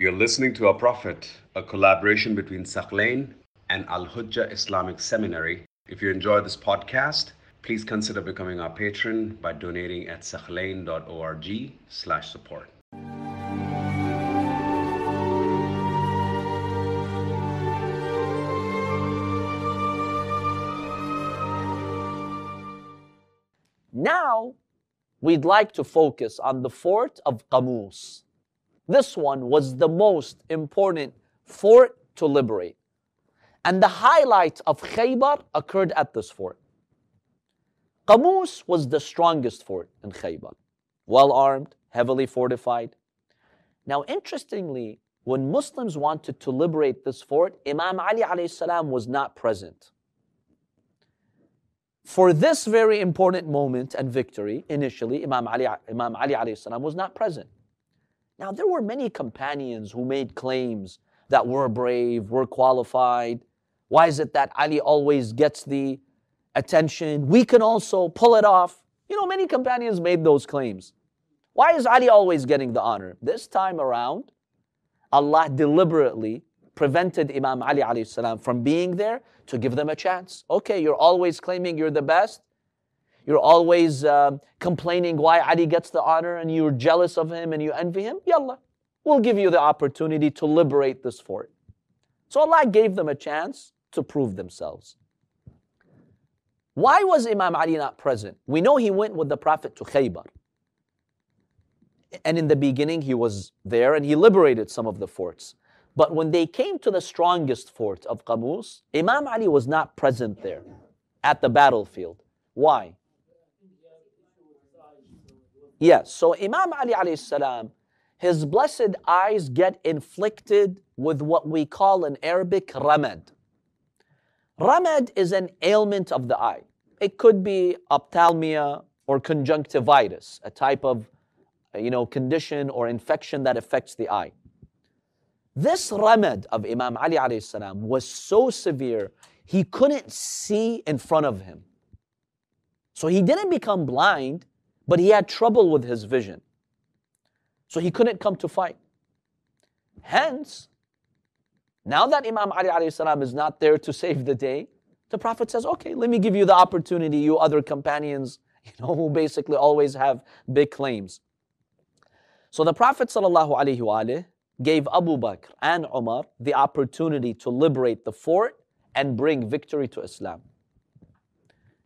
You're listening to Our Prophet, a collaboration between Thaqlain and Al Hujjah Islamic Seminary. If you enjoy this podcast, please consider becoming our patron by donating at thaqlain.org slash support. Now, we'd like to focus on the fort of Qamus. This one was the most important fort to liberate. And the highlight of Khaybar occurred at this fort. Qamus was the strongest fort in Khaybar, well armed, heavily fortified. Now, interestingly, when Muslims wanted to liberate this fort, Imam Ali alayhi was not present. For this very important moment and victory, initially, Imam Ali, Imam Ali alayhi was not present. Now, there were many companions who made claims that we're brave, we're qualified. Why is it that Ali always gets the attention? We can also pull it off. You know, many companions made those claims. Why is Ali always getting the honor? This time around, Allah deliberately prevented Imam Ali from being there to give them a chance. Okay, you're always claiming you're the best. You're always uh, complaining why Ali gets the honor and you're jealous of him and you envy him. Yallah, we'll give you the opportunity to liberate this fort. So Allah gave them a chance to prove themselves. Why was Imam Ali not present? We know he went with the Prophet to Khaybar. And in the beginning, he was there and he liberated some of the forts. But when they came to the strongest fort of Qamus, Imam Ali was not present there at the battlefield. Why? Yes, so Imam Ali alayhi salam, his blessed eyes get inflicted with what we call in Arabic ramad. Ramad is an ailment of the eye. It could be ophthalmia or conjunctivitis, a type of you know, condition or infection that affects the eye. This ramad of Imam Ali alayhi salam was so severe, he couldn't see in front of him. So he didn't become blind, but he had trouble with his vision. So he couldn't come to fight. Hence, now that Imam Ali is not there to save the day, the Prophet says, okay, let me give you the opportunity, you other companions, you know, who basically always have big claims. So the Prophet gave Abu Bakr and Umar the opportunity to liberate the fort and bring victory to Islam.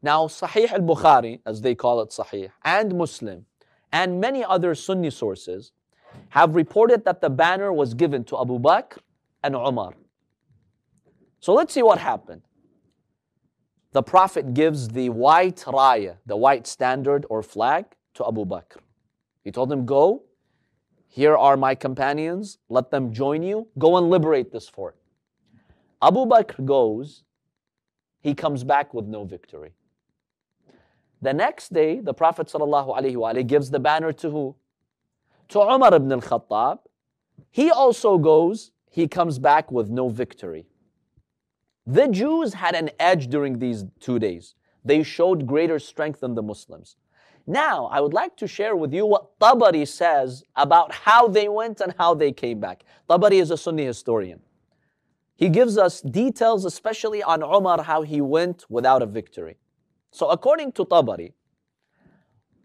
Now, Sahih al Bukhari, as they call it Sahih, and Muslim, and many other Sunni sources have reported that the banner was given to Abu Bakr and Umar. So let's see what happened. The Prophet gives the white raya, the white standard or flag, to Abu Bakr. He told him, Go, here are my companions, let them join you, go and liberate this fort. Abu Bakr goes, he comes back with no victory. The next day, the Prophet ﷺ gives the banner to who? To Umar ibn al-Khattab. He also goes, he comes back with no victory. The Jews had an edge during these two days. They showed greater strength than the Muslims. Now, I would like to share with you what Tabari says about how they went and how they came back. Tabari is a Sunni historian. He gives us details, especially on Umar, how he went without a victory. So according to Tabari,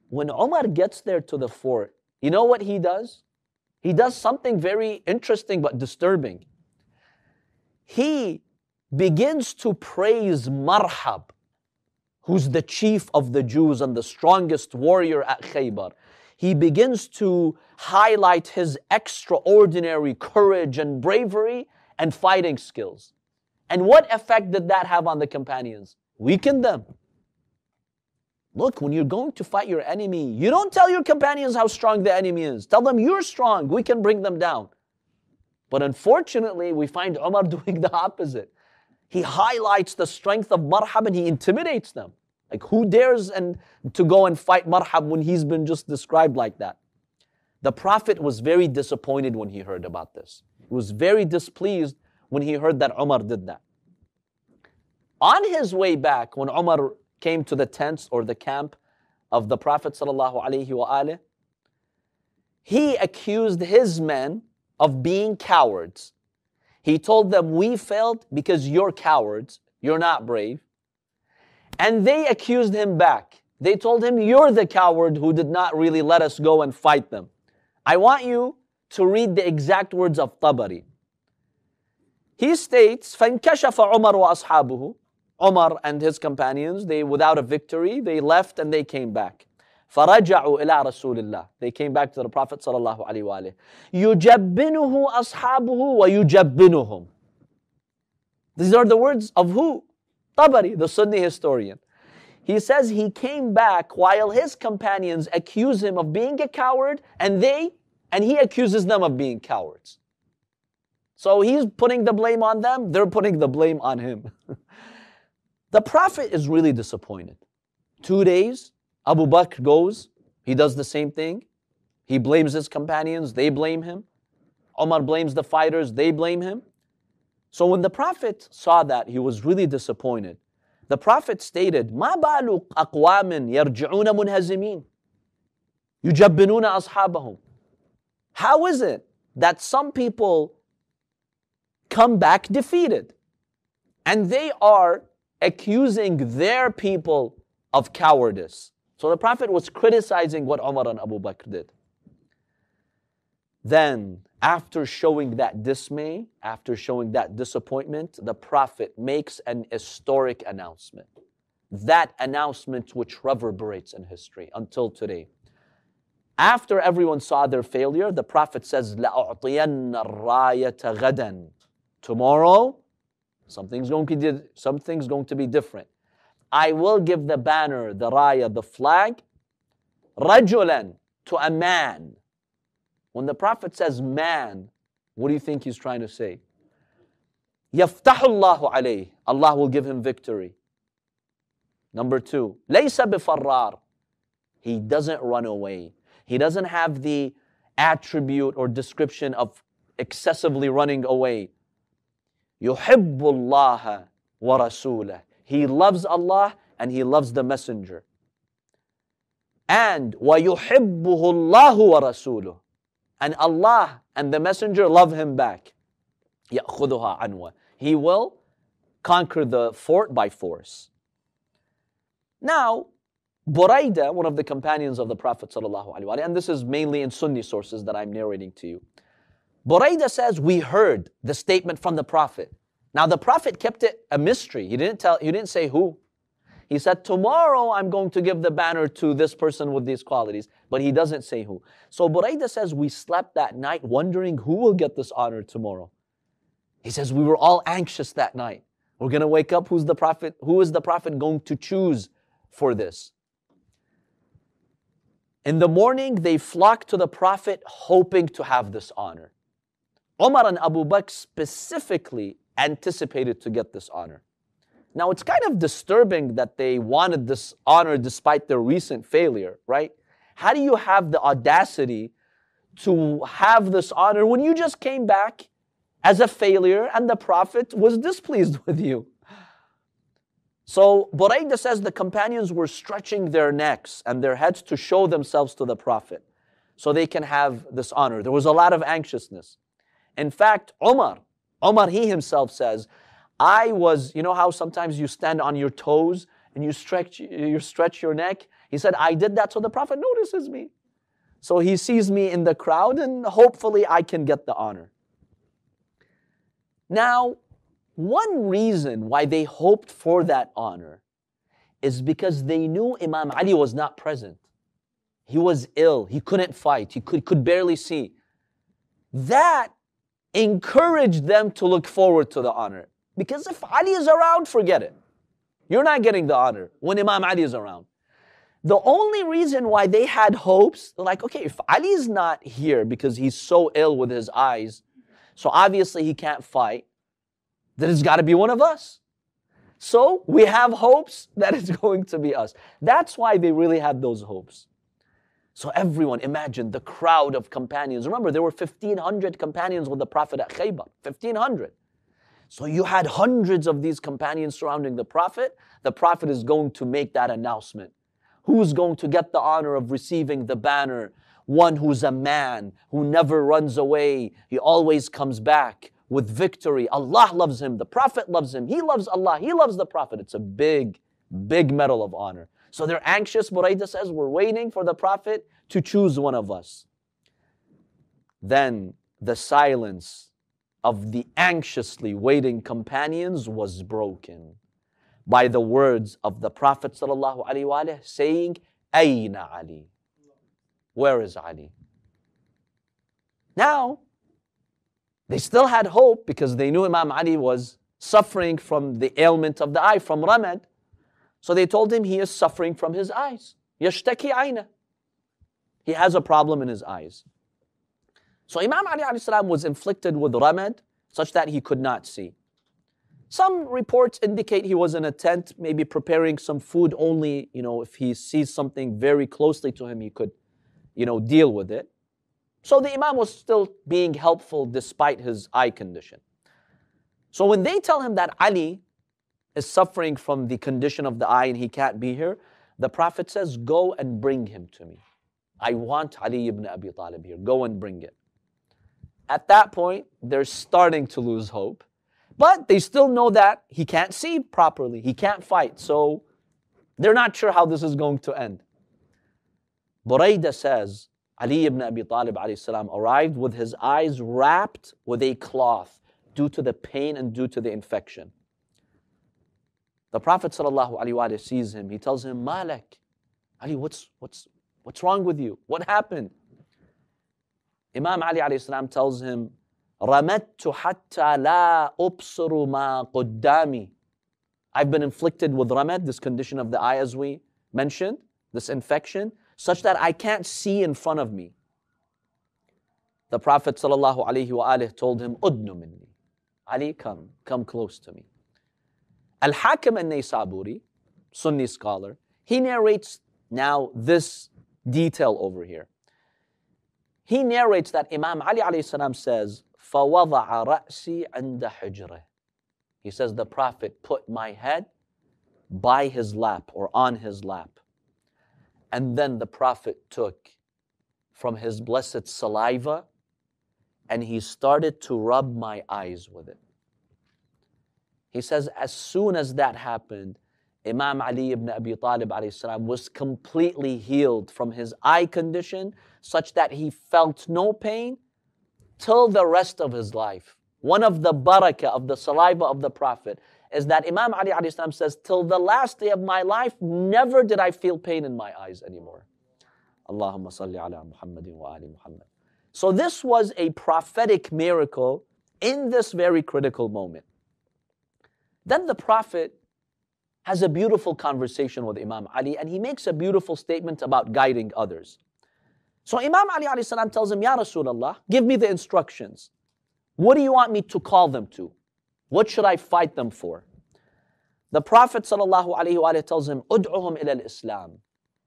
when Umar gets there to the fort, you know what he does? He does something very interesting but disturbing. He begins to praise Marhab, who's the chief of the Jews and the strongest warrior at Khaybar. He begins to highlight his extraordinary courage and bravery and fighting skills. And what effect did that have on the companions? Weakened them. Look, when you're going to fight your enemy, you don't tell your companions how strong the enemy is. Tell them you're strong, we can bring them down. But unfortunately, we find Umar doing the opposite. He highlights the strength of Marhab and he intimidates them. Like who dares and to go and fight Marhab when he's been just described like that? The Prophet was very disappointed when he heard about this. He was very displeased when he heard that Umar did that. On his way back, when Umar came to the tents or the camp of the Prophet sallallahu alaihi wasallam, he accused his men of being cowards. He told them, We failed because you're cowards, you're not brave. And they accused him back. They told him, You're the coward who did not really let us go and fight them. I want you to read the exact words of Tabari. He states, فَانْكَشَفَ عُمَرُ وَأَصْحَابُهُ Umar and his companions, they without a victory, they left and they came back. فرجعوا إلى رسول الله. They came back to the Prophet صلى الله عليه وآله. يجبنه أصحابه ويجبنهم. These are the words of who? Tabari, the Sunni historian. He says he came back while his companions accuse him of being a coward and they, and he accuses them of being cowards. So he's putting the blame on them, they're putting the blame on him. the Prophet is really disappointed. Two days, Abu Bakr goes, he does the same thing. He blames his companions, they blame him. Omar blames the fighters, they blame him. So when the Prophet saw that, he was really disappointed. The Prophet stated, ما بال أقوام يرجعون منهزمين يجبنون أصحابهم How is it that some people come back defeated and they are accusing their people of cowardice? So the Prophet was criticizing what Umar and Abu Bakr did. Then, after showing that dismay, after showing that disappointment, the Prophet makes an historic announcement. That announcement which reverberates in history until today. After everyone saw their failure, the Prophet says, لَأُعْطِيَنَّ الرَّايَةَ غَدًا Tomorrow, something's going, to be, something's going to be different. I will give the banner, the raya, the flag, rajulan, to a man. When the Prophet says man, what do you think he's trying to say? Yaftahullahu alayh. Allah will give him victory. Number two, laysa bifarrar. He doesn't run away. He doesn't have the attribute or description of excessively running away. Yuhibbullaha wa rasulah. He loves Allah and he loves the messenger. And وَيُحِبُّهُ اللَّهُ وَرَسُولُهُ And Allah and the messenger love him back. يَأْخُذُهَا عَنْوَ He will conquer the fort by force. Now, Buraida, one of the companions of the Prophet ﷺ, and this is mainly in Sunni sources that I'm narrating to you. Buraida says, We heard the statement from the Prophet. Now the prophet kept it a mystery. He didn't tell, he didn't say who. He said, Tomorrow I'm going to give the banner to this person with these qualities, but he doesn't say who. So Buraida says, We slept that night wondering who will get this honor tomorrow. He says, We were all anxious that night. We're going to wake up. Who's the prophet? Who is the prophet going to choose for this? In the morning, they flocked to the prophet hoping to have this honor. Umar and Abu Bakr specifically anticipated to get this honor. Now, it's kind of disturbing that they wanted this honor despite their recent failure, right? How do you have the audacity to have this honor when you just came back as a failure and the Prophet was displeased with you? So, Buraida says the companions were stretching their necks and their heads to show themselves to the Prophet so they can have this honor. There was a lot of anxiousness. In fact, Umar, Omar, he himself says, I was, you know how sometimes you stand on your toes and you stretch, you stretch your neck? He said, I did that so the Prophet notices me. So he sees me in the crowd and hopefully I can get the honor. Now, one reason why they hoped for that honor is because they knew Imam Ali was not present. He was ill, he couldn't fight, he could, could barely see. That encourage them to look forward to the honor. Because if Ali is around, forget it. You're not getting the honor when Imam Ali is around. The only reason why they had hopes, like, okay, if Ali is not here because he's so ill with his eyes, so obviously he can't fight, then it's got to be one of us. So we have hopes that it's going to be us. That's why they really had those hopes. So everyone, imagine the crowd of companions. Remember, there were 1,500 companions with the Prophet at Khaybar. 1,500. So you had hundreds of these companions surrounding the Prophet. The Prophet is going to make that announcement. Who's going to get the honor of receiving the banner one who's a man, who never runs away. He always comes back with victory. Allah loves him, the Prophet loves him, he loves Allah, he loves the Prophet. It's a big, big medal of honor. So they're anxious. Buraida says, We're waiting for the Prophet to choose one of us. Then the silence of the anxiously waiting companions was broken by the words of the Prophet saying, Ayna Ali? Where is Ali? Now, they still had hope because they knew Imam Ali was suffering from the ailment of the eye, from ramad. So they told him he is suffering from his eyes. Yashtaki aina. He has a problem in his eyes. So Imam Ali was inflicted with ramad such that he could not see. Some reports indicate he was in a tent, maybe preparing some food only, you know, if he sees something very closely to him, he could, you know, deal with it. So the Imam was still being helpful despite his eye condition. So when they tell him that Ali is suffering from the condition of the eye and he can't be here, the Prophet says, Go and bring him to me. I want Ali ibn Abi Talib here. Go and bring it. At that point, they're starting to lose hope. But they still know that he can't see properly, he can't fight. So they're not sure how this is going to end. Buraida says, Ali ibn Abi Talib salam, arrived with his eyes wrapped with a cloth due to the pain and due to the infection. The Prophet ﷺ sees him. He tells him, Malak, Ali, what's, what's, what's wrong with you? What happened? Imam Ali salam tells him, رمدت حتى لا أبصر ما قدامي. I've been inflicted with ramad, this condition of the eye as we mentioned, this infection, such that I can't see in front of me. The Prophet ﷺ told him, Udnu minni. Ali, come, come close to me. Al-Hakim al-Naysaburi, Sunni scholar, he narrates now this detail over here. He narrates that Imam Ali salam says, فَوَضَعَ رَأْسِي عِنْدَ حُجْرِهِ He says, the Prophet put my head by his lap or on his lap. And then the Prophet took from his blessed saliva and he started to rub my eyes with it. He says, as soon as that happened, Imam Ali ibn Abi Talib was completely healed from his eye condition such that he felt no pain till the rest of his life. One of the barakah of the saliva of the Prophet is that Imam Ali salam says, Till the last day of my life, never did I feel pain in my eyes anymore. Allahumma salli ala Muhammadin wa ali Muhammad. So this was a prophetic miracle in this very critical moment. Then the Prophet has a beautiful conversation with Imam Ali and he makes a beautiful statement about guiding others. So Imam Ali salam tells him, Ya Rasulullah, give me the instructions. What do you want me to call them to? What should I fight them for? The Prophet ﷺ tells him, Ud'uhum ila islam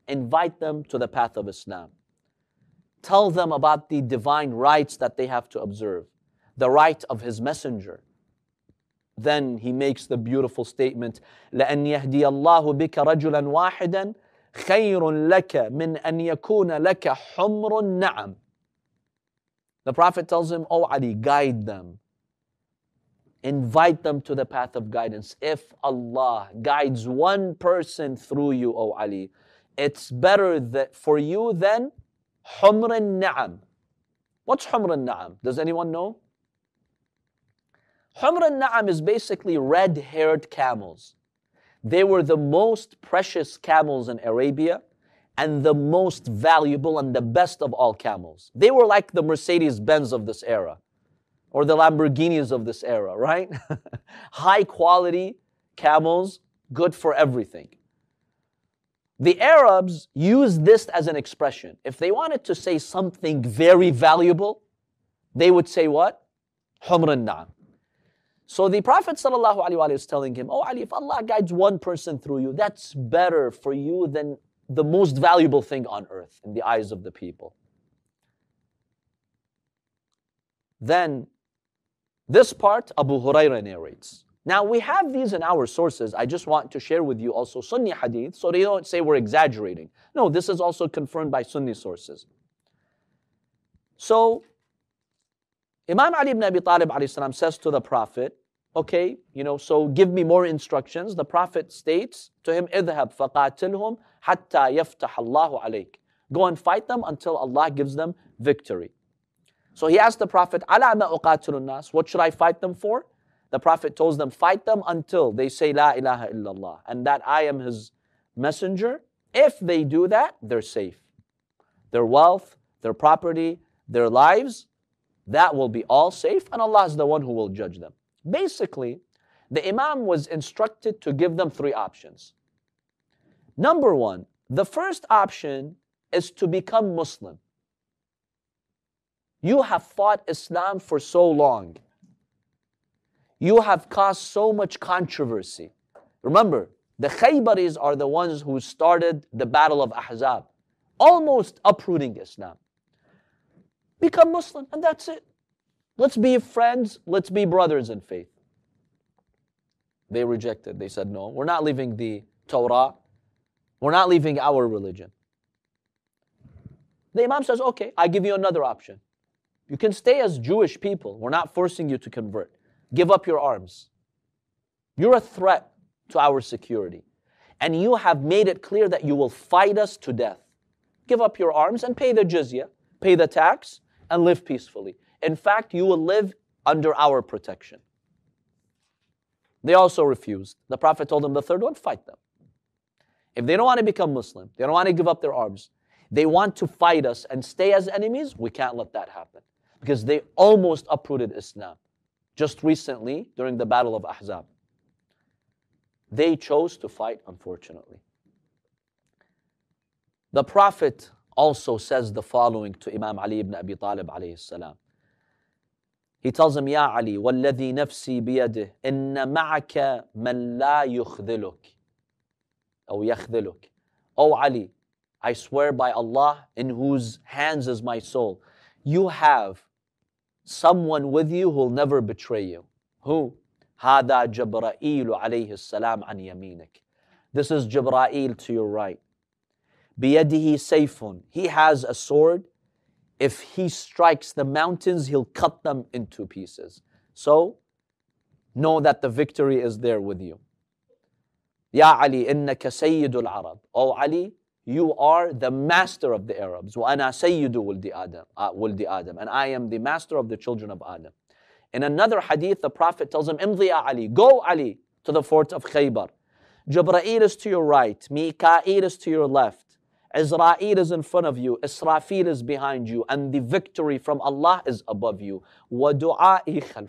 Invite them to the path of Islam. Tell them about the divine rights that they have to observe, the right of his messenger. Then he makes the beautiful statement, لأن يهدي الله بك رجلا واحدا خير لك من أن يكون لك حمر النعم. The Prophet tells him, Oh Ali, guide them. Invite them to the path of guidance. If Allah guides one person through you, O Ali, it's better that for you than Humr al-Na'am. What's Humr al-Na'am? Does anyone know? Humr al-Na'am is basically red-haired camels. They were the most precious camels in Arabia and the most valuable and the best of all camels. They were like the Mercedes Benz of this era or the Lamborghinis of this era, right? High quality camels, good for everything. The Arabs used this as an expression. If they wanted to say something very valuable, they would say what? Humr na'am. So the Prophet ﷺ is telling him, Oh Ali, if Allah guides one person through you, that's better for you than the most valuable thing on earth in the eyes of the people. Then this part Abu Huraira narrates. Now we have these in our sources. I just want to share with you also Sunni hadith so they don't say we're exaggerating. No, this is also confirmed by Sunni sources. So Imam Ali ibn Abi Talib says to the Prophet, okay, you know, so give me more instructions. The Prophet states to him, اذهب فقاتلهم حتى يفتح الله عليك. Go and fight them until Allah gives them victory. So he asked the Prophet, "Ala ma uqatilun nas? What should I fight them for? The Prophet tells them, fight them until they say La ilaha illallah and that I am his messenger. If they do that, they're safe. Their wealth, their property, their lives, that will be all safe, and Allah is the one who will judge them. Basically, the Imam was instructed to give them three options. Number one, the first option is to become Muslim. You have fought Islam for so long. You have caused so much controversy. Remember, the Khaybaris are the ones who started the battle of Ahzab, almost uprooting Islam. Become Muslim, and that's it. Let's be friends, let's be brothers in faith. They rejected. They said, No, we're not leaving the Torah, we're not leaving our religion. The Imam says, Okay, I give you another option. You can stay as Jewish people. We're not forcing you to convert. Give up your arms. You're a threat to our security. And you have made it clear that you will fight us to death. Give up your arms and pay the jizya, pay the tax, and live peacefully. In fact, you will live under our protection. They also refused. The Prophet told them the third one fight them. If they don't want to become Muslim, they don't want to give up their arms, they want to fight us and stay as enemies, we can't let that happen because they almost uprooted Islam just recently during the Battle of Ahzab. They chose to fight, unfortunately. The Prophet also says the following to Imam Ali ibn Abi Talib alayhi salam. He tells him, Ya Ali, والذي نفسي بيده إن معك من لا يخذلك أو يخذلك. Oh Ali, I swear by Allah in whose hands is my soul, you have someone with you who'll never betray you. Who? هذا جبرائيل عليه السلام عن يمينك. This is Jibra'il to your right. بيده سيف. He has a sword. If he strikes the mountains, he'll cut them into pieces. So, know that the victory is there with you. يا علي إنك سيد العرب. Oh Ali, you are the master of the Arabs. وأنا سيد ولد آدم, uh, ولد آدم. And I am the master of the children of Adam. In another hadith, the Prophet tells him, Imdi Ali, go Ali to the fort of Khaybar. Jibreel is to your right, Mikael is to your left, Izra'il is in front of you, Israfil is behind you, and the victory from Allah is above you. خَلْفَكِ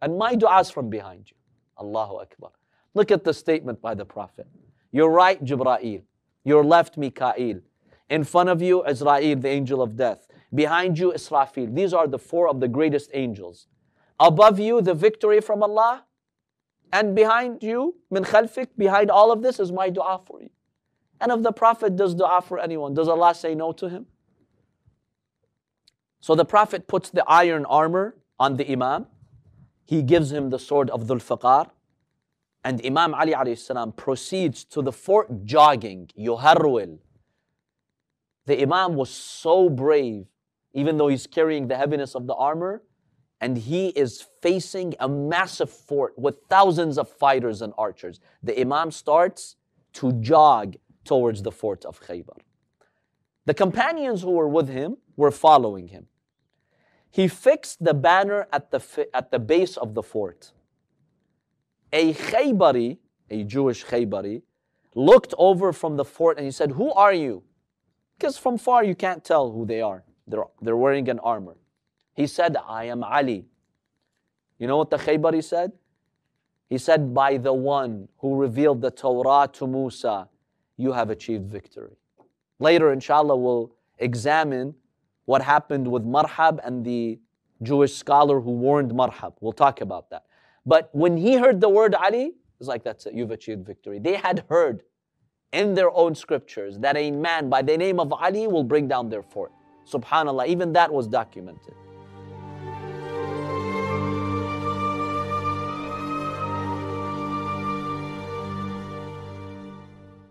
And my dua is from behind you. Allahu Akbar. Look at the statement by the Prophet. Your right, Jibra'il. Your left, Mikail. In front of you, Izra'il, the angel of death. Behind you, Israfil. These are the four of the greatest angels. Above you, the victory from Allah. And behind you, min khalfik, behind all of this is my dua for you. And if the Prophet does dua for anyone, does Allah say no to him? So the Prophet puts the iron armor on the Imam. He gives him the sword of Dhul Fiqar. And Imam Ali السلام, proceeds to the fort jogging, yuharwil. The Imam was so brave, even though he's carrying the heaviness of the armor, and he is facing a massive fort with thousands of fighters and archers. The Imam starts to jog towards the fort of Khaybar. The companions who were with him were following him. He fixed the banner at the, at the base of the fort a Khaybari, a Jewish Khaybari, looked over from the fort and he said, Who are you? Because from far you can't tell who they are. They're, they're wearing an armor. He said, I am Ali. You know what the Khaybari said? He said, By the one who revealed the Torah to Musa, you have achieved victory. Later, inshallah, we'll examine what happened with Marhab and the Jewish scholar who warned Marhab. We'll talk about that. But when he heard the word Ali, it's like, that's it, you've achieved victory. They had heard in their own scriptures that a man by the name of Ali will bring down their fort. Subhanallah, even that was documented.